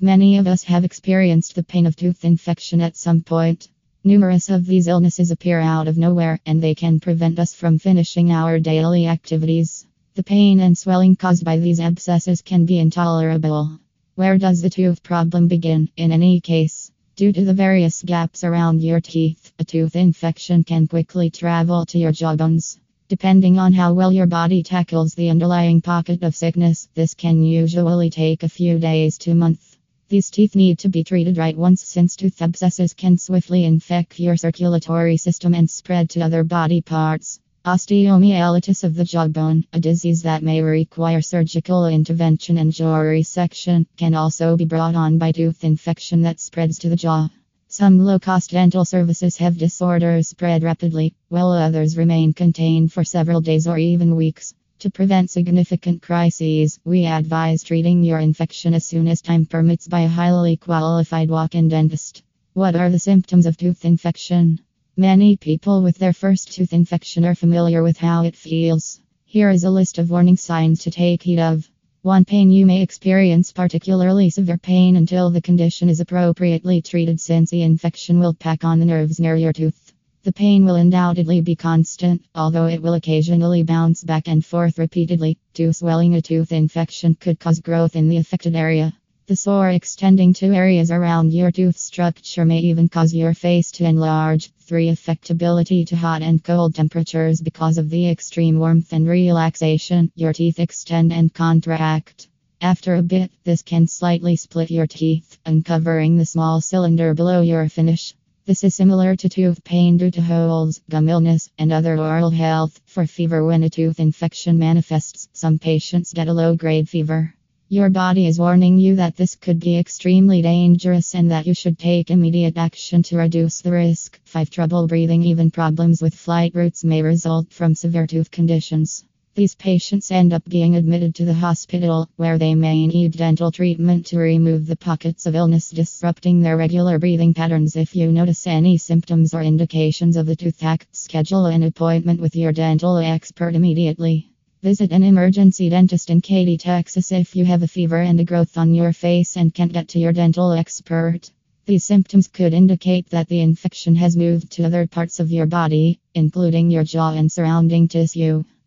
Many of us have experienced the pain of tooth infection at some point. Numerous of these illnesses appear out of nowhere and they can prevent us from finishing our daily activities. The pain and swelling caused by these abscesses can be intolerable. Where does the tooth problem begin? In any case, due to the various gaps around your teeth, a tooth infection can quickly travel to your jawbones. Depending on how well your body tackles the underlying pocket of sickness, this can usually take a few days to months. These teeth need to be treated right once since tooth abscesses can swiftly infect your circulatory system and spread to other body parts. Osteomyelitis of the jawbone, a disease that may require surgical intervention and jaw resection, can also be brought on by tooth infection that spreads to the jaw. Some low cost dental services have disorders spread rapidly, while others remain contained for several days or even weeks. To prevent significant crises, we advise treating your infection as soon as time permits by a highly qualified walk in dentist. What are the symptoms of tooth infection? Many people with their first tooth infection are familiar with how it feels. Here is a list of warning signs to take heed of. 1. Pain You may experience particularly severe pain until the condition is appropriately treated, since the infection will pack on the nerves near your tooth. The pain will undoubtedly be constant, although it will occasionally bounce back and forth repeatedly. Tooth swelling A tooth infection could cause growth in the affected area. The sore extending to areas around your tooth structure may even cause your face to enlarge. 3. Affectability to hot and cold temperatures because of the extreme warmth and relaxation. Your teeth extend and contract. After a bit, this can slightly split your teeth, uncovering the small cylinder below your finish. This is similar to tooth pain due to holes, gum illness, and other oral health. For fever, when a tooth infection manifests, some patients get a low grade fever. Your body is warning you that this could be extremely dangerous and that you should take immediate action to reduce the risk. 5. Trouble breathing, even problems with flight routes may result from severe tooth conditions. These patients end up being admitted to the hospital, where they may need dental treatment to remove the pockets of illness disrupting their regular breathing patterns. If you notice any symptoms or indications of the toothache, schedule an appointment with your dental expert immediately. Visit an emergency dentist in Katy, Texas if you have a fever and a growth on your face and can't get to your dental expert. These symptoms could indicate that the infection has moved to other parts of your body, including your jaw and surrounding tissue.